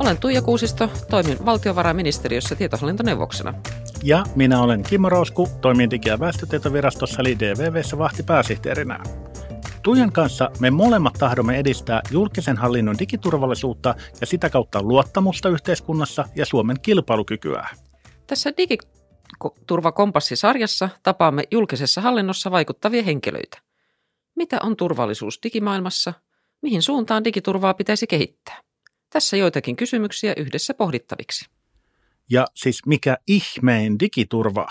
Olen Tuija Kuusisto, toimin valtiovarainministeriössä tietohallintoneuvoksena. Ja minä olen Kimmo Rousku, toimin Digi- ja väestötietovirastossa eli DVVssä vahtipääsihteerinä. Tuijan kanssa me molemmat tahdomme edistää julkisen hallinnon digiturvallisuutta ja sitä kautta luottamusta yhteiskunnassa ja Suomen kilpailukykyä. Tässä Digiturvakompassi-sarjassa tapaamme julkisessa hallinnossa vaikuttavia henkilöitä. Mitä on turvallisuus digimaailmassa? Mihin suuntaan digiturvaa pitäisi kehittää? Tässä joitakin kysymyksiä yhdessä pohdittaviksi. Ja siis mikä ihmeen digiturva?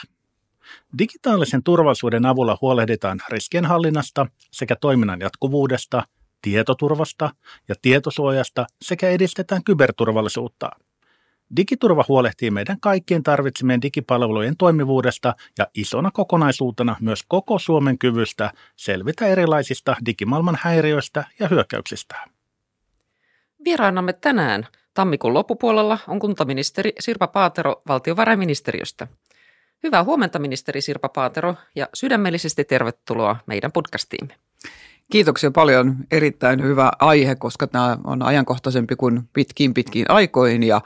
Digitaalisen turvallisuuden avulla huolehditaan riskienhallinnasta sekä toiminnan jatkuvuudesta, tietoturvasta ja tietosuojasta sekä edistetään kyberturvallisuutta. Digiturva huolehtii meidän kaikkien tarvitsemien digipalvelujen toimivuudesta ja isona kokonaisuutena myös koko Suomen kyvystä selvitä erilaisista digimaailman häiriöistä ja hyökkäyksistä. Vieraanamme tänään tammikuun loppupuolella on kuntaministeri Sirpa Paatero valtiovarainministeriöstä. Hyvää huomenta ministeri Sirpa Paatero ja sydämellisesti tervetuloa meidän podcastiimme. Kiitoksia paljon. Erittäin hyvä aihe, koska tämä on ajankohtaisempi kuin pitkiin pitkiin aikoihin ja,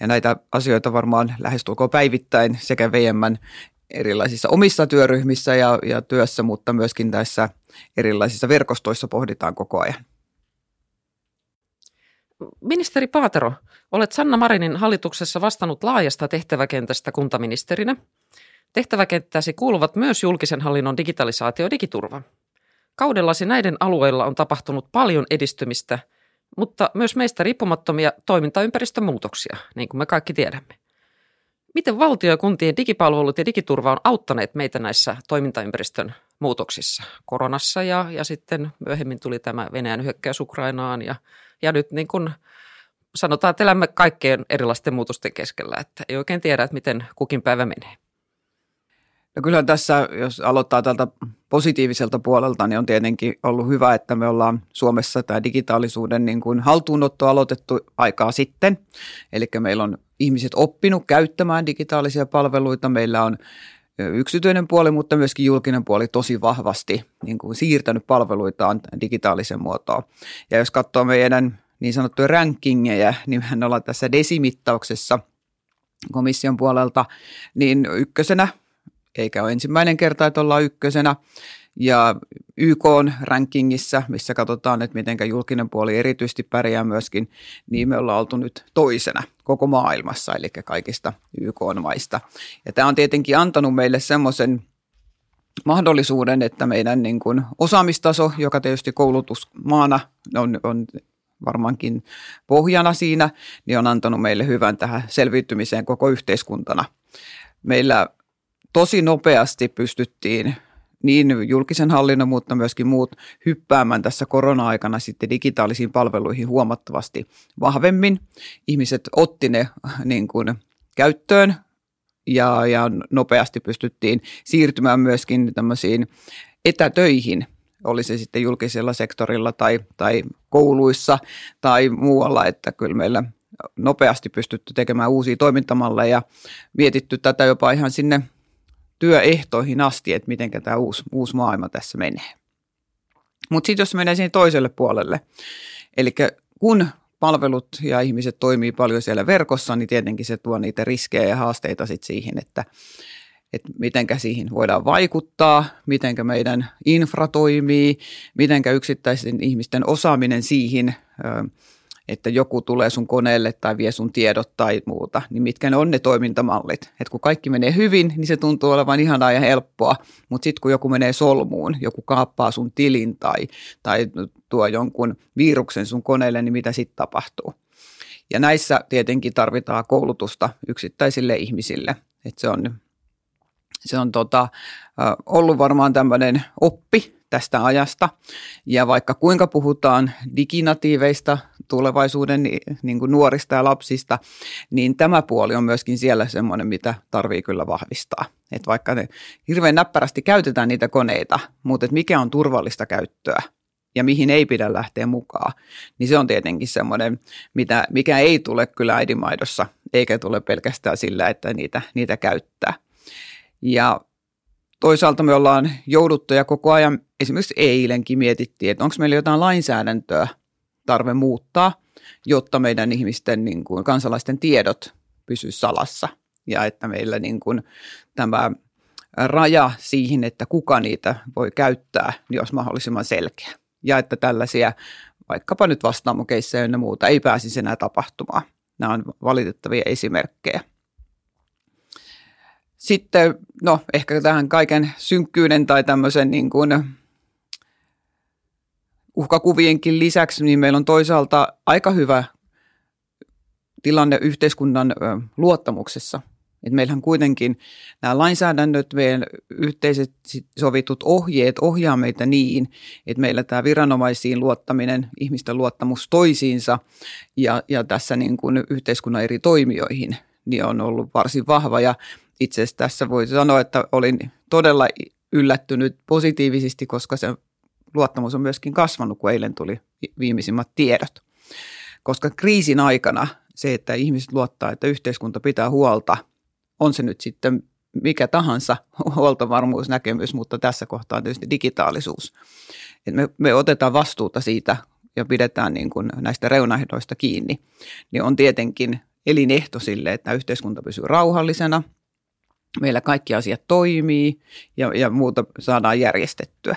ja näitä asioita varmaan lähestulkoon päivittäin sekä VMn erilaisissa omissa työryhmissä ja, ja työssä, mutta myöskin tässä erilaisissa verkostoissa pohditaan koko ajan. Ministeri Paatero, olet Sanna Marinin hallituksessa vastannut laajasta tehtäväkentästä kuntaministerinä. Tehtäväkenttäsi kuuluvat myös julkisen hallinnon digitalisaatio ja digiturva. Kaudellasi näiden alueilla on tapahtunut paljon edistymistä, mutta myös meistä riippumattomia toimintaympäristön muutoksia, niin kuin me kaikki tiedämme. Miten valtio ja kuntien digipalvelut ja digiturva on auttaneet meitä näissä toimintaympäristön muutoksissa? Koronassa ja, ja sitten myöhemmin tuli tämä Venäjän hyökkäys Ukrainaan ja, ja nyt niin kuin sanotaan, että elämme kaikkien erilaisten muutosten keskellä, että ei oikein tiedä, että miten kukin päivä menee. No kyllähän tässä, jos aloittaa tältä positiiviselta puolelta, niin on tietenkin ollut hyvä, että me ollaan Suomessa tämä digitaalisuuden niin kuin haltuunotto aloitettu aikaa sitten. Eli meillä on ihmiset oppinut käyttämään digitaalisia palveluita. Meillä on yksityinen puoli, mutta myöskin julkinen puoli tosi vahvasti niin kuin siirtänyt palveluitaan digitaalisen muotoon. Ja jos katsoo meidän niin sanottuja rankingeja, niin mehän ollaan tässä desimittauksessa komission puolelta, niin ykkösenä eikä ole ensimmäinen kerta, että ollaan ykkösenä. Ja YK on rankingissa, missä katsotaan, että miten julkinen puoli erityisesti pärjää myöskin, niin me ollaan oltu nyt toisena koko maailmassa, eli kaikista YK maista. Ja tämä on tietenkin antanut meille semmoisen mahdollisuuden, että meidän niin kuin osaamistaso, joka tietysti koulutusmaana on, on varmaankin pohjana siinä, niin on antanut meille hyvän tähän selviytymiseen koko yhteiskuntana. Meillä tosi nopeasti pystyttiin niin julkisen hallinnon, mutta myöskin muut hyppäämään tässä korona-aikana sitten digitaalisiin palveluihin huomattavasti vahvemmin. Ihmiset otti ne niin kuin käyttöön ja, ja nopeasti pystyttiin siirtymään myöskin tämmöisiin etätöihin, oli se sitten julkisella sektorilla tai, tai kouluissa tai muualla, että kyllä meillä nopeasti pystytty tekemään uusia toimintamalleja ja mietitty tätä jopa ihan sinne työehtoihin asti, että miten tämä uusi, uusi maailma tässä menee. Mutta sitten jos menee siihen toiselle puolelle, eli kun palvelut ja ihmiset toimii paljon siellä verkossa, niin tietenkin se tuo niitä riskejä ja haasteita sit siihen, että, että mitenkä siihen voidaan vaikuttaa, mitenkä meidän infra toimii, mitenkä yksittäisten ihmisten osaaminen siihen että joku tulee sun koneelle tai vie sun tiedot tai muuta, niin mitkä ne on ne toimintamallit. Että kun kaikki menee hyvin, niin se tuntuu olevan ihanaa ja helppoa, mutta sitten kun joku menee solmuun, joku kaappaa sun tilin tai, tai tuo jonkun viruksen sun koneelle, niin mitä sitten tapahtuu. Ja näissä tietenkin tarvitaan koulutusta yksittäisille ihmisille. Että se on, se on tota, ollut varmaan tämmöinen oppi tästä ajasta. Ja vaikka kuinka puhutaan diginatiiveista, tulevaisuuden niin kuin nuorista ja lapsista, niin tämä puoli on myöskin siellä semmoinen, mitä tarvii kyllä vahvistaa. Et vaikka ne hirveän näppärästi käytetään niitä koneita, mutta et mikä on turvallista käyttöä ja mihin ei pidä lähteä mukaan, niin se on tietenkin semmoinen, mitä, mikä ei tule kyllä äidinmaidossa, eikä tule pelkästään sillä, että niitä, niitä käyttää. Ja toisaalta me ollaan jouduttu ja koko ajan, esimerkiksi eilenkin mietittiin, että onko meillä jotain lainsäädäntöä tarve muuttaa, jotta meidän ihmisten niin kuin, kansalaisten tiedot pysyy salassa ja että meillä niin kuin, tämä raja siihen, että kuka niitä voi käyttää, niin olisi mahdollisimman selkeä. Ja että tällaisia vaikkapa nyt vastaamokeissa ja muuta ei pääsisi enää tapahtumaan. Nämä on valitettavia esimerkkejä. Sitten, no ehkä tähän kaiken synkkyyden tai tämmöisen niin kuin uhkakuvienkin lisäksi, niin meillä on toisaalta aika hyvä tilanne yhteiskunnan luottamuksessa. Et meillähän kuitenkin nämä lainsäädännöt, meidän yhteiset sovitut ohjeet ohjaa meitä niin, että meillä tämä viranomaisiin luottaminen, ihmisten luottamus toisiinsa ja, ja tässä niin kuin yhteiskunnan eri toimijoihin, niin on ollut varsin vahva. Ja itse asiassa tässä voi sanoa, että olin todella yllättynyt positiivisesti, koska se luottamus on myöskin kasvanut, kun eilen tuli viimeisimmät tiedot. Koska kriisin aikana se, että ihmiset luottaa, että yhteiskunta pitää huolta, on se nyt sitten mikä tahansa huoltovarmuusnäkemys, mutta tässä kohtaa tietysti digitaalisuus. Et me, me otetaan vastuuta siitä ja pidetään niin kuin näistä reunaehdoista kiinni, niin on tietenkin elinehto sille, että yhteiskunta pysyy rauhallisena, meillä kaikki asiat toimii ja, ja muuta saadaan järjestettyä.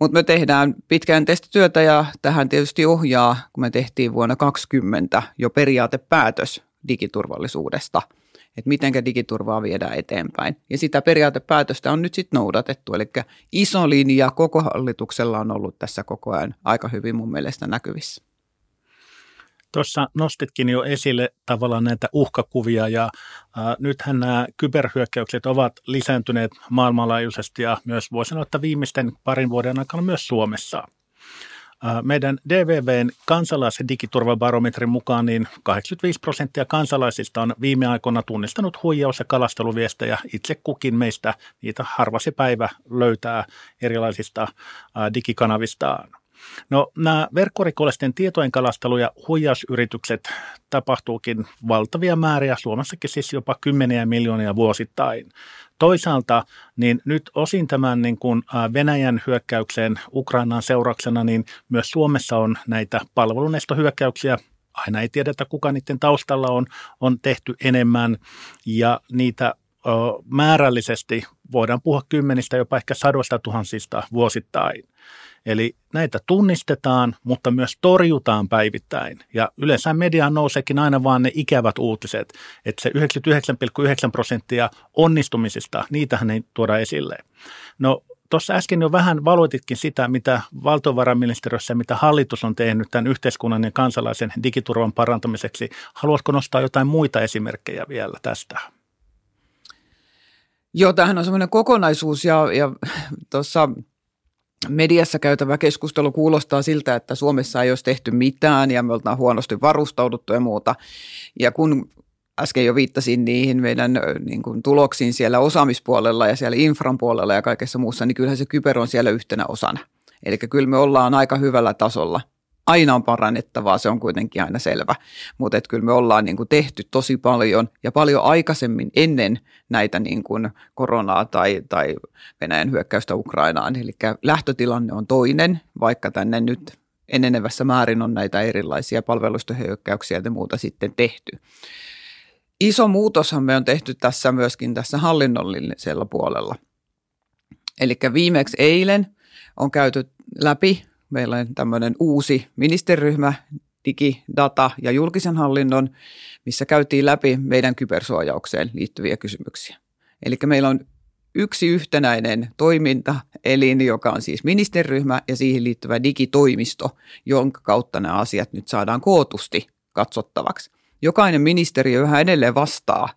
Mutta me tehdään pitkään testityötä ja tähän tietysti ohjaa, kun me tehtiin vuonna 2020 jo periaatepäätös digiturvallisuudesta, että miten digiturvaa viedään eteenpäin. Ja sitä periaatepäätöstä on nyt sitten noudatettu, eli iso linja koko hallituksella on ollut tässä koko ajan aika hyvin mun mielestä näkyvissä. Tuossa nostitkin jo esille tavallaan näitä uhkakuvia ja äh, nythän nämä kyberhyökkäykset ovat lisääntyneet maailmanlaajuisesti ja myös voisi sanoa, että viimeisten parin vuoden aikana myös Suomessa. Äh, meidän DVVn kansalais- ja digiturvabarometrin mukaan niin 85 prosenttia kansalaisista on viime aikoina tunnistanut huijaus- ja kalasteluviestejä. Itse kukin meistä niitä harva se päivä löytää erilaisista äh, digikanavistaan. No nämä verkkorikollisten tietojen kalastelu- ja huijausyritykset tapahtuukin valtavia määriä, Suomessakin siis jopa kymmeniä miljoonia vuosittain. Toisaalta niin nyt osin tämän niin kuin Venäjän hyökkäykseen Ukrainaan seurauksena, niin myös Suomessa on näitä palvelunestohyökkäyksiä aina ei tiedetä, kuka niiden taustalla on, on tehty enemmän ja niitä määrällisesti voidaan puhua kymmenistä, jopa ehkä sadoista tuhansista vuosittain. Eli näitä tunnistetaan, mutta myös torjutaan päivittäin. Ja yleensä mediaan nouseekin aina vaan ne ikävät uutiset, että se 99,9 prosenttia onnistumisista, niitähän ei tuoda esille. No tuossa äsken jo vähän valoititkin sitä, mitä valtiovarainministeriössä ja mitä hallitus on tehnyt tämän yhteiskunnan ja kansalaisen digiturvan parantamiseksi. Haluatko nostaa jotain muita esimerkkejä vielä tästä? Joo, tämähän on semmoinen kokonaisuus ja, ja tuossa mediassa käytävä keskustelu kuulostaa siltä, että Suomessa ei olisi tehty mitään ja me oltaan huonosti varustauduttu ja muuta. Ja kun äsken jo viittasin niihin meidän niin kuin, tuloksiin siellä osaamispuolella ja siellä infran puolella ja kaikessa muussa, niin kyllähän se kyber on siellä yhtenä osana. Eli kyllä me ollaan aika hyvällä tasolla aina on parannettavaa, se on kuitenkin aina selvä. Mutta kyllä me ollaan niin kuin tehty tosi paljon ja paljon aikaisemmin ennen näitä niin kuin koronaa tai, tai Venäjän hyökkäystä Ukrainaan. Eli lähtötilanne on toinen, vaikka tänne nyt enenevässä määrin on näitä erilaisia palvelustohyökkäyksiä ja muuta sitten tehty. Iso muutoshan me on tehty tässä myöskin tässä hallinnollisella puolella. Eli viimeksi eilen on käyty läpi Meillä on tämmöinen uusi ministeriryhmä, digi, data ja julkisen hallinnon, missä käytiin läpi meidän kybersuojaukseen liittyviä kysymyksiä. Eli meillä on yksi yhtenäinen toiminta, elin, joka on siis ministeriryhmä ja siihen liittyvä digitoimisto, jonka kautta nämä asiat nyt saadaan kootusti katsottavaksi. Jokainen ministeriö yhä edelleen vastaa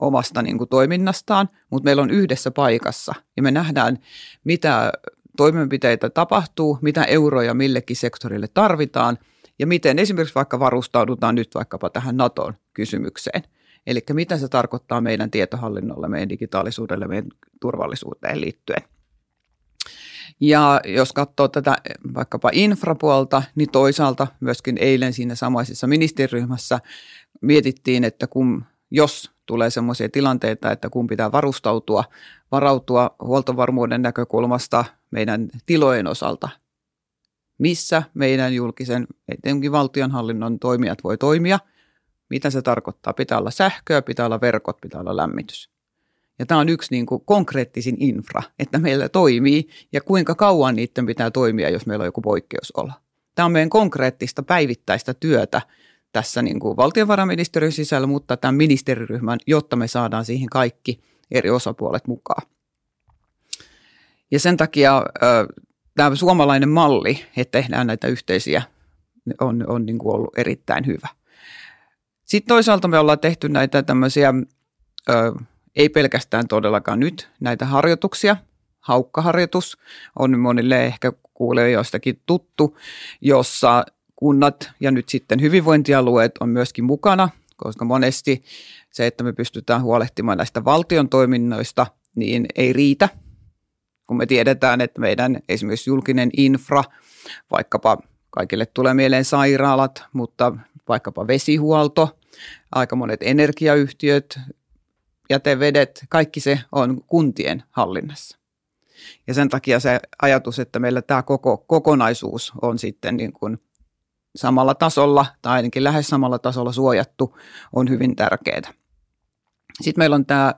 omasta niin kuin, toiminnastaan, mutta meillä on yhdessä paikassa ja me nähdään, mitä toimenpiteitä tapahtuu, mitä euroja millekin sektorille tarvitaan ja miten esimerkiksi vaikka varustaudutaan nyt vaikkapa tähän NATOn kysymykseen. Eli mitä se tarkoittaa meidän tietohallinnolle, meidän digitaalisuudelle, meidän turvallisuuteen liittyen. Ja jos katsoo tätä vaikkapa infrapuolta, niin toisaalta myöskin eilen siinä samaisessa ministeriryhmässä mietittiin, että kun, jos tulee sellaisia tilanteita, että kun pitää varustautua, varautua huoltovarmuuden näkökulmasta meidän tilojen osalta, missä meidän julkisen, etenkin valtionhallinnon toimijat voi toimia. Mitä se tarkoittaa? Pitää olla sähköä, pitää olla verkot, pitää olla lämmitys. Ja tämä on yksi niin kuin konkreettisin infra, että meillä toimii ja kuinka kauan niiden pitää toimia, jos meillä on joku poikkeusolo. Tämä on meidän konkreettista päivittäistä työtä tässä niin kuin valtiovarainministeriön sisällä, mutta tämän ministeriryhmän, jotta me saadaan siihen kaikki eri osapuolet mukaan. Ja sen takia tämä suomalainen malli, että tehdään näitä yhteisiä, on, on niin kuin ollut erittäin hyvä. Sitten toisaalta me ollaan tehty näitä tämmöisiä, ei pelkästään todellakaan nyt, näitä harjoituksia. Haukkaharjoitus on monille ehkä kuulee jostakin tuttu, jossa kunnat ja nyt sitten hyvinvointialueet on myöskin mukana, koska monesti se, että me pystytään huolehtimaan näistä valtion toiminnoista, niin ei riitä, kun me tiedetään, että meidän esimerkiksi julkinen infra, vaikkapa kaikille tulee mieleen sairaalat, mutta vaikkapa vesihuolto, aika monet energiayhtiöt, jätevedet, kaikki se on kuntien hallinnassa. Ja sen takia se ajatus, että meillä tämä koko kokonaisuus on sitten niin kuin samalla tasolla tai ainakin lähes samalla tasolla suojattu, on hyvin tärkeää. Sitten meillä on tämä,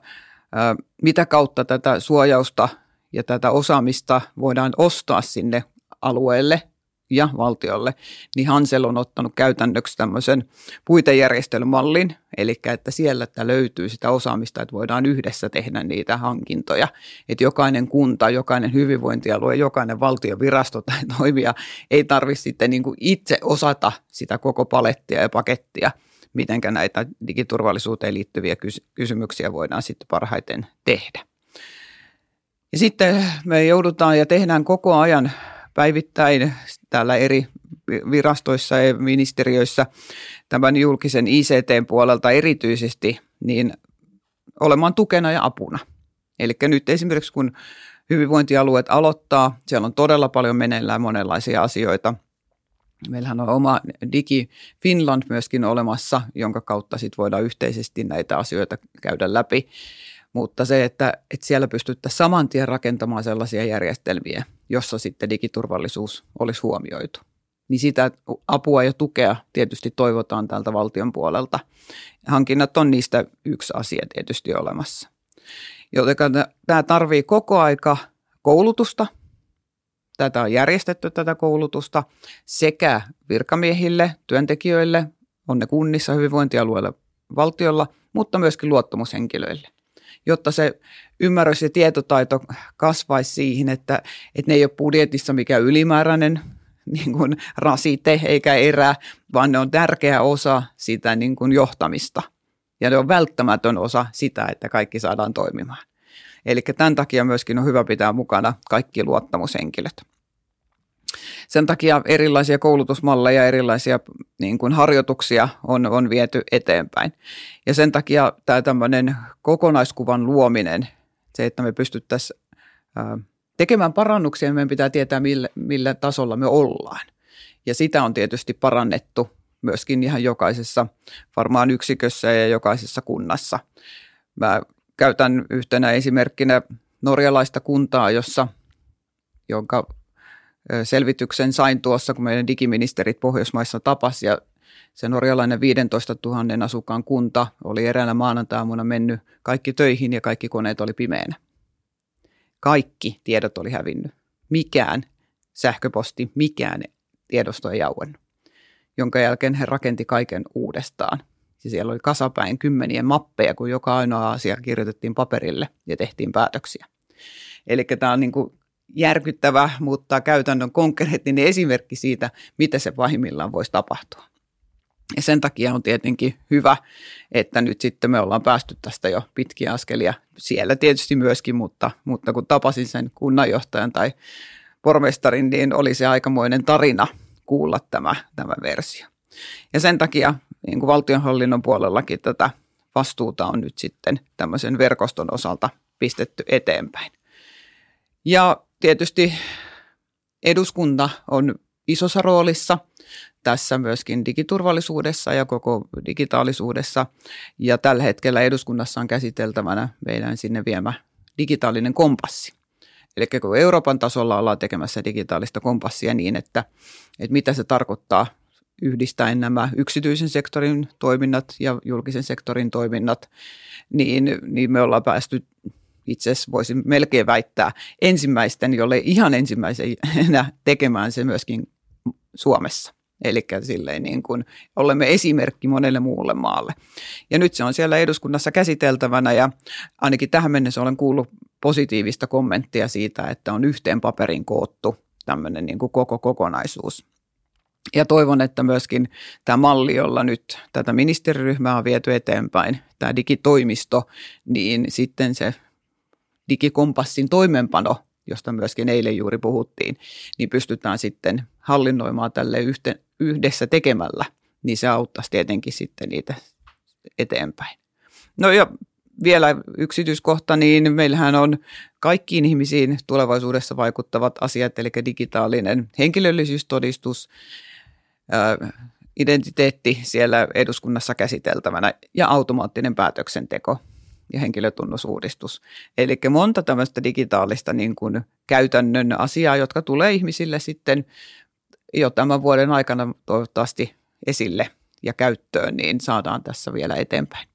mitä kautta tätä suojausta ja tätä osaamista voidaan ostaa sinne alueelle ja valtiolle, niin Hansel on ottanut käytännöksi tämmöisen puitejärjestelmallin, eli että siellä että löytyy sitä osaamista, että voidaan yhdessä tehdä niitä hankintoja. Että jokainen kunta, jokainen hyvinvointialue, jokainen valtiovirasto tai toimija ei tarvitse sitten niin kuin itse osata sitä koko palettia ja pakettia, miten näitä digiturvallisuuteen liittyviä kysymyksiä voidaan sitten parhaiten tehdä. Ja sitten me joudutaan ja tehdään koko ajan päivittäin täällä eri virastoissa ja ministeriöissä tämän julkisen ICT-puolelta erityisesti, niin olemaan tukena ja apuna. Eli nyt esimerkiksi kun hyvinvointialueet aloittaa, siellä on todella paljon meneillään monenlaisia asioita. Meillähän on oma Digi Finland myöskin olemassa, jonka kautta sit voidaan yhteisesti näitä asioita käydä läpi. Mutta se, että, että siellä pystyttäisiin saman tien rakentamaan sellaisia järjestelmiä, jossa sitten digiturvallisuus olisi huomioitu. Niin sitä apua ja tukea tietysti toivotaan tältä valtion puolelta. Hankinnat on niistä yksi asia tietysti olemassa. Joten tämä tarvii koko aika koulutusta. Tätä on järjestetty tätä koulutusta sekä virkamiehille, työntekijöille, on ne kunnissa, hyvinvointialueilla, valtiolla, mutta myöskin luottamushenkilöille jotta se ymmärrys ja tietotaito kasvaisi siihen, että, että ne ei ole budjetissa mikä ylimääräinen niin kuin rasite eikä erä, vaan ne on tärkeä osa sitä niin kuin johtamista. Ja ne on välttämätön osa sitä, että kaikki saadaan toimimaan. Eli tämän takia myöskin on hyvä pitää mukana kaikki luottamushenkilöt. Sen takia erilaisia koulutusmalleja, erilaisia niin kuin harjoituksia on, on viety eteenpäin. Ja sen takia tämä tämmöinen kokonaiskuvan luominen, se, että me pystyttäisiin tekemään parannuksia, meidän pitää tietää, millä, millä tasolla me ollaan. Ja sitä on tietysti parannettu myöskin ihan jokaisessa varmaan yksikössä ja jokaisessa kunnassa. Mä käytän yhtenä esimerkkinä norjalaista kuntaa, jossa, jonka selvityksen sain tuossa, kun meidän digiministerit Pohjoismaissa tapas ja se norjalainen 15 000 asukkaan kunta oli eräänä maanantaamuna mennyt kaikki töihin ja kaikki koneet oli pimeänä. Kaikki tiedot oli hävinnyt. Mikään sähköposti, mikään tiedosto ei auennut. Jonka jälkeen he rakenti kaiken uudestaan. Ja siellä oli kasapäin kymmenien mappeja, kun joka ainoa asia kirjoitettiin paperille ja tehtiin päätöksiä. Eli tämä on niin kuin järkyttävä, mutta käytännön konkreettinen esimerkki siitä, mitä se pahimmillaan voisi tapahtua. Ja sen takia on tietenkin hyvä, että nyt sitten me ollaan päästy tästä jo pitkiä askelia. Siellä tietysti myöskin, mutta, mutta kun tapasin sen kunnanjohtajan tai pormestarin, niin oli se aikamoinen tarina kuulla tämä, tämä versio. Ja sen takia niin kuin valtionhallinnon puolellakin tätä vastuuta on nyt sitten tämmöisen verkoston osalta pistetty eteenpäin. Ja tietysti eduskunta on isossa roolissa tässä myöskin digiturvallisuudessa ja koko digitaalisuudessa. Ja tällä hetkellä eduskunnassa on käsiteltävänä meidän sinne viemä digitaalinen kompassi. Eli kun Euroopan tasolla ollaan tekemässä digitaalista kompassia niin, että, että mitä se tarkoittaa yhdistäen nämä yksityisen sektorin toiminnat ja julkisen sektorin toiminnat, niin, niin me ollaan päästy itse asiassa voisin melkein väittää ensimmäisten, jolle ihan ensimmäisenä tekemään se myöskin Suomessa. Eli silleen niin kuin olemme esimerkki monelle muulle maalle. Ja nyt se on siellä eduskunnassa käsiteltävänä ja ainakin tähän mennessä olen kuullut positiivista kommenttia siitä, että on yhteen paperin koottu tämmöinen niin kuin koko kokonaisuus. Ja toivon, että myöskin tämä malli, jolla nyt tätä ministeriryhmää on viety eteenpäin, tämä digitoimisto, niin sitten se digikompassin toimenpano, josta myöskin eilen juuri puhuttiin, niin pystytään sitten hallinnoimaan tälle yhdessä tekemällä, niin se auttaisi tietenkin sitten niitä eteenpäin. No ja vielä yksityiskohta, niin meillähän on kaikkiin ihmisiin tulevaisuudessa vaikuttavat asiat, eli digitaalinen henkilöllisyystodistus, identiteetti siellä eduskunnassa käsiteltävänä ja automaattinen päätöksenteko ja henkilötunnusuudistus. Eli monta tämmöistä digitaalista niin kuin käytännön asiaa, jotka tulee ihmisille sitten jo tämän vuoden aikana toivottavasti esille ja käyttöön, niin saadaan tässä vielä eteenpäin.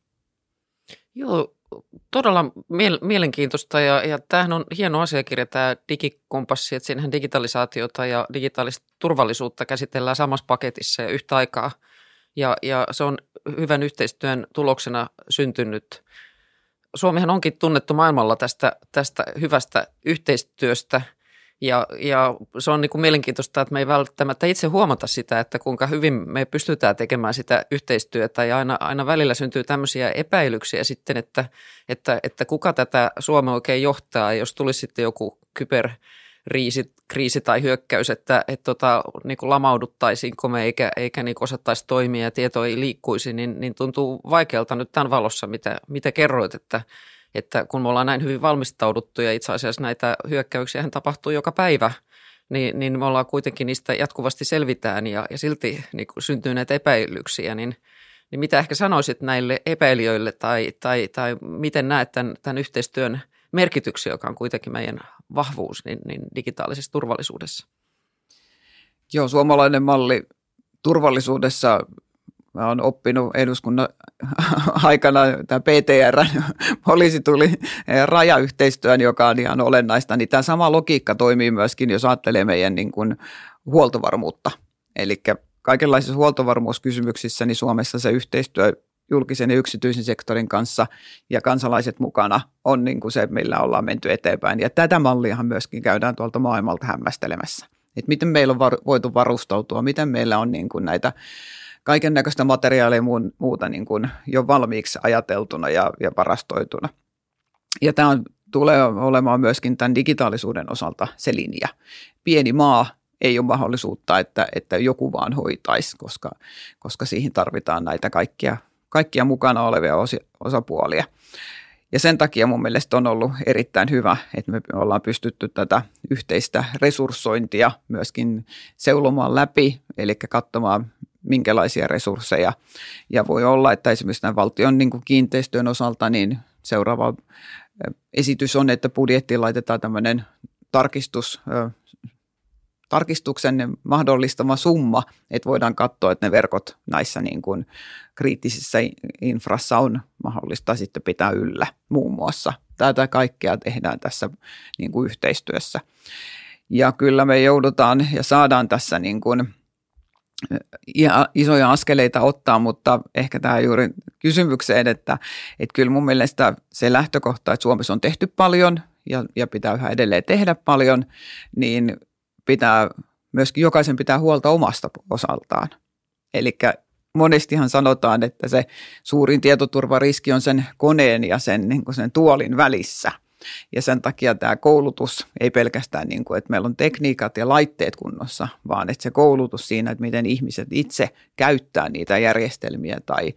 Joo, todella mielenkiintoista ja, ja tämähän on hieno asiakirja tämä digikompassi, että siinähän digitalisaatiota ja digitaalista turvallisuutta käsitellään samassa paketissa ja yhtä aikaa. Ja, ja se on hyvän yhteistyön tuloksena syntynyt. Suomihan onkin tunnettu maailmalla tästä, tästä hyvästä yhteistyöstä – ja, ja se on niin kuin mielenkiintoista, että me ei välttämättä itse huomata sitä, että kuinka hyvin me pystytään tekemään sitä yhteistyötä. Ja aina, aina välillä syntyy tämmöisiä epäilyksiä sitten, että, että, että kuka tätä Suomea oikein johtaa, jos tulisi sitten joku kyber kriisi tai hyökkäys, että, että tota, niin kuin lamauduttaisiinko me eikä, eikä niin osattaisi toimia ja tieto ei liikkuisi, niin, niin tuntuu vaikealta nyt tämän valossa, mitä, mitä kerroit, että, että kun me ollaan näin hyvin valmistauduttu ja itse asiassa näitä hyökkäyksiä tapahtuu joka päivä, niin, niin me ollaan kuitenkin niistä jatkuvasti selvitään ja, ja silti niin kun syntyy näitä epäilyksiä, niin, niin mitä ehkä sanoisit näille epäilijöille tai, tai, tai miten näet tämän, tämän yhteistyön merkityksen, joka on kuitenkin meidän vahvuus niin, niin digitaalisessa turvallisuudessa? Joo, suomalainen malli turvallisuudessa mä oon oppinut eduskunnan aikana tämä PTR, poliisi tuli eh, rajayhteistyön, joka on ihan olennaista, niin tämä sama logiikka toimii myöskin, jos ajattelee meidän niin kuin huoltovarmuutta. Eli kaikenlaisissa huoltovarmuuskysymyksissä niin Suomessa se yhteistyö julkisen ja yksityisen sektorin kanssa ja kansalaiset mukana on niin kuin se, millä ollaan menty eteenpäin. Ja tätä malliahan myöskin käydään tuolta maailmalta hämmästelemässä. Että miten meillä on voitu varustautua, miten meillä on niin kuin näitä kaiken näköistä materiaalia ja muuta niin kuin jo valmiiksi ajateltuna ja, ja varastoituna. Ja tämä on, tulee olemaan myöskin tämän digitaalisuuden osalta se linja. Pieni maa ei ole mahdollisuutta, että, että joku vaan hoitaisi, koska, koska siihen tarvitaan näitä kaikkia, kaikkia mukana olevia osapuolia. Ja sen takia mun mielestä on ollut erittäin hyvä, että me ollaan pystytty tätä yhteistä resurssointia myöskin seulomaan läpi, eli katsomaan minkälaisia resursseja. Ja voi olla, että esimerkiksi tämän valtion niin kuin kiinteistöjen osalta niin seuraava esitys on, että budjettiin laitetaan tämmöinen tarkistus, tarkistuksen mahdollistama summa, että voidaan katsoa, että ne verkot näissä niin kuin kriittisissä infrassa on mahdollista sitten pitää yllä muun muassa. Tätä kaikkea tehdään tässä niin kuin yhteistyössä. Ja kyllä me joudutaan ja saadaan tässä niin kuin – isoja askeleita ottaa, mutta ehkä tämä juuri kysymykseen, että, että kyllä mun mielestä se lähtökohta, että Suomessa on tehty paljon ja, ja pitää yhä edelleen tehdä paljon, niin pitää myöskin jokaisen pitää huolta omasta osaltaan. Eli monestihan sanotaan, että se suurin tietoturvariski on sen koneen ja sen, niin sen tuolin välissä – ja sen takia tämä koulutus ei pelkästään niin kuin, että meillä on tekniikat ja laitteet kunnossa, vaan että se koulutus siinä, että miten ihmiset itse käyttää niitä järjestelmiä tai,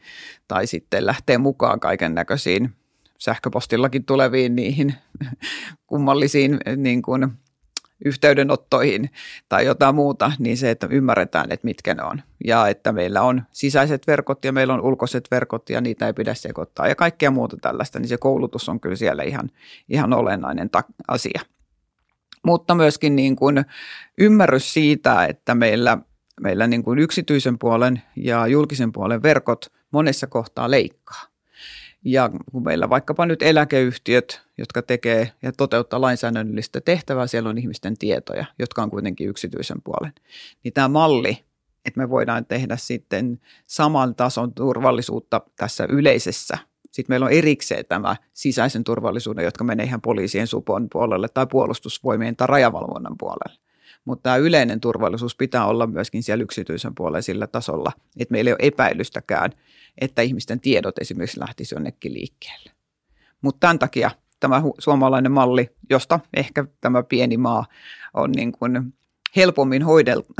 tai sitten lähtee mukaan kaiken näköisiin sähköpostillakin tuleviin niihin kummallisiin niin kuin yhteydenottoihin tai jotain muuta, niin se, että ymmärretään, että mitkä ne on. Ja että meillä on sisäiset verkot ja meillä on ulkoiset verkot ja niitä ei pidä sekoittaa ja kaikkea muuta tällaista, niin se koulutus on kyllä siellä ihan, ihan olennainen ta- asia. mutta myöskin niin kuin ymmärrys siitä, että meillä, meillä niin kuin yksityisen puolen ja julkisen puolen verkot monessa kohtaa leikkaa. Ja kun meillä vaikkapa nyt eläkeyhtiöt, jotka tekee ja toteuttaa lainsäädännöllistä tehtävää, siellä on ihmisten tietoja, jotka on kuitenkin yksityisen puolen. Niin tämä malli, että me voidaan tehdä sitten saman tason turvallisuutta tässä yleisessä. Sitten meillä on erikseen tämä sisäisen turvallisuuden, jotka menee ihan poliisien supon puolelle tai puolustusvoimien tai rajavalvonnan puolelle. Mutta tämä yleinen turvallisuus pitää olla myöskin siellä yksityisen puolen sillä tasolla, että meillä ei ole epäilystäkään, että ihmisten tiedot esimerkiksi lähtisi jonnekin liikkeelle. Mutta tämän takia tämä suomalainen malli, josta ehkä tämä pieni maa on niin kuin helpommin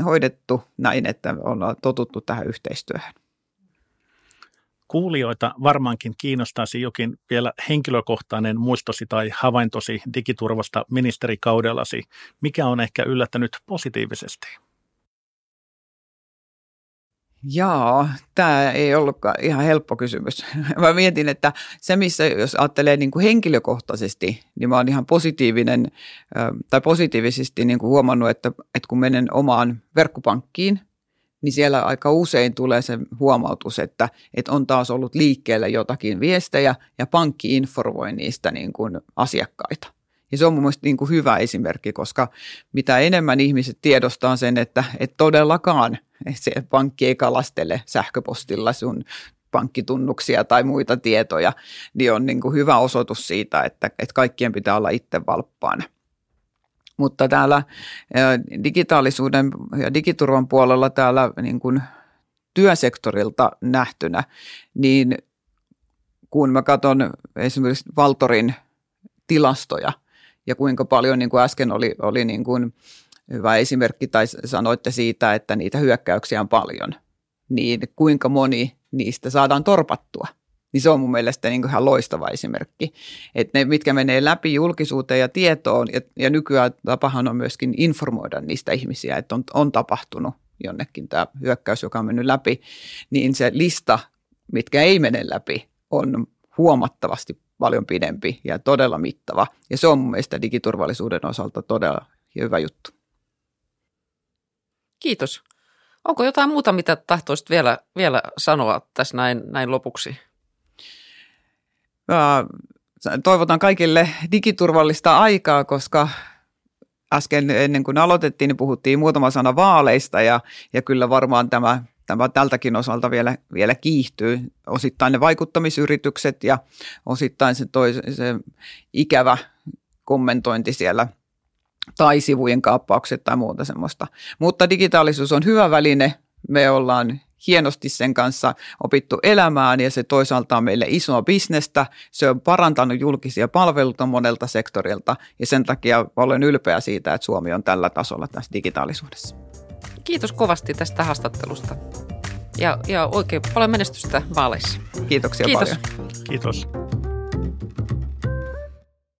hoidettu näin, että ollaan totuttu tähän yhteistyöhön. Kuulijoita varmaankin kiinnostaisi jokin vielä henkilökohtainen muistosi tai havaintosi digiturvasta ministerikaudellasi. Mikä on ehkä yllättänyt positiivisesti? Jaa, tämä ei ollutkaan ihan helppo kysymys. Mä mietin, että se missä, jos ajattelee niin kuin henkilökohtaisesti, niin mä oon ihan positiivinen tai positiivisesti niin kuin huomannut, että, että kun menen omaan verkkopankkiin, niin siellä aika usein tulee se huomautus, että, että on taas ollut liikkeellä jotakin viestejä ja pankki informoi niistä niin kuin asiakkaita. Ja se on mun mielestä niin kuin hyvä esimerkki, koska mitä enemmän ihmiset tiedostaa sen, että, että todellakaan se pankki ei kalastele sähköpostilla sun pankkitunnuksia tai muita tietoja, niin on niin kuin hyvä osoitus siitä, että, että kaikkien pitää olla itse valppaana. Mutta täällä digitaalisuuden ja digiturvan puolella täällä niin kuin työsektorilta nähtynä, niin kun mä katson esimerkiksi Valtorin tilastoja – ja kuinka paljon, niin kuin äsken oli, oli niin kuin hyvä esimerkki, tai sanoitte siitä, että niitä hyökkäyksiä on paljon, niin kuinka moni niistä saadaan torpattua. Niin se on mun mielestä niin ihan loistava esimerkki. Että ne, mitkä menee läpi julkisuuteen ja tietoon, ja, ja nykyään tapahan on myöskin informoida niistä ihmisiä, että on, on tapahtunut jonnekin tämä hyökkäys, joka on mennyt läpi, niin se lista, mitkä ei mene läpi, on huomattavasti paljon pidempi ja todella mittava. Ja se on mun mielestä digiturvallisuuden osalta todella hyvä juttu. Kiitos. Onko jotain muuta, mitä tahtoisit vielä, vielä sanoa tässä näin, näin lopuksi? Toivotan kaikille digiturvallista aikaa, koska äsken ennen kuin aloitettiin, niin puhuttiin muutama sana vaaleista ja, ja kyllä varmaan tämä tämä tältäkin osalta vielä, vielä kiihtyy. Osittain ne vaikuttamisyritykset ja osittain se, toi, se ikävä kommentointi siellä tai sivujen kaappaukset tai muuta semmoista. Mutta digitaalisuus on hyvä väline. Me ollaan hienosti sen kanssa opittu elämään ja se toisaalta on meille isoa bisnestä. Se on parantanut julkisia palveluita monelta sektorilta ja sen takia olen ylpeä siitä, että Suomi on tällä tasolla tässä digitaalisuudessa. Kiitos kovasti tästä haastattelusta ja, ja oikein paljon menestystä vaaleissa. Kiitoksia Kiitos. paljon. Kiitos.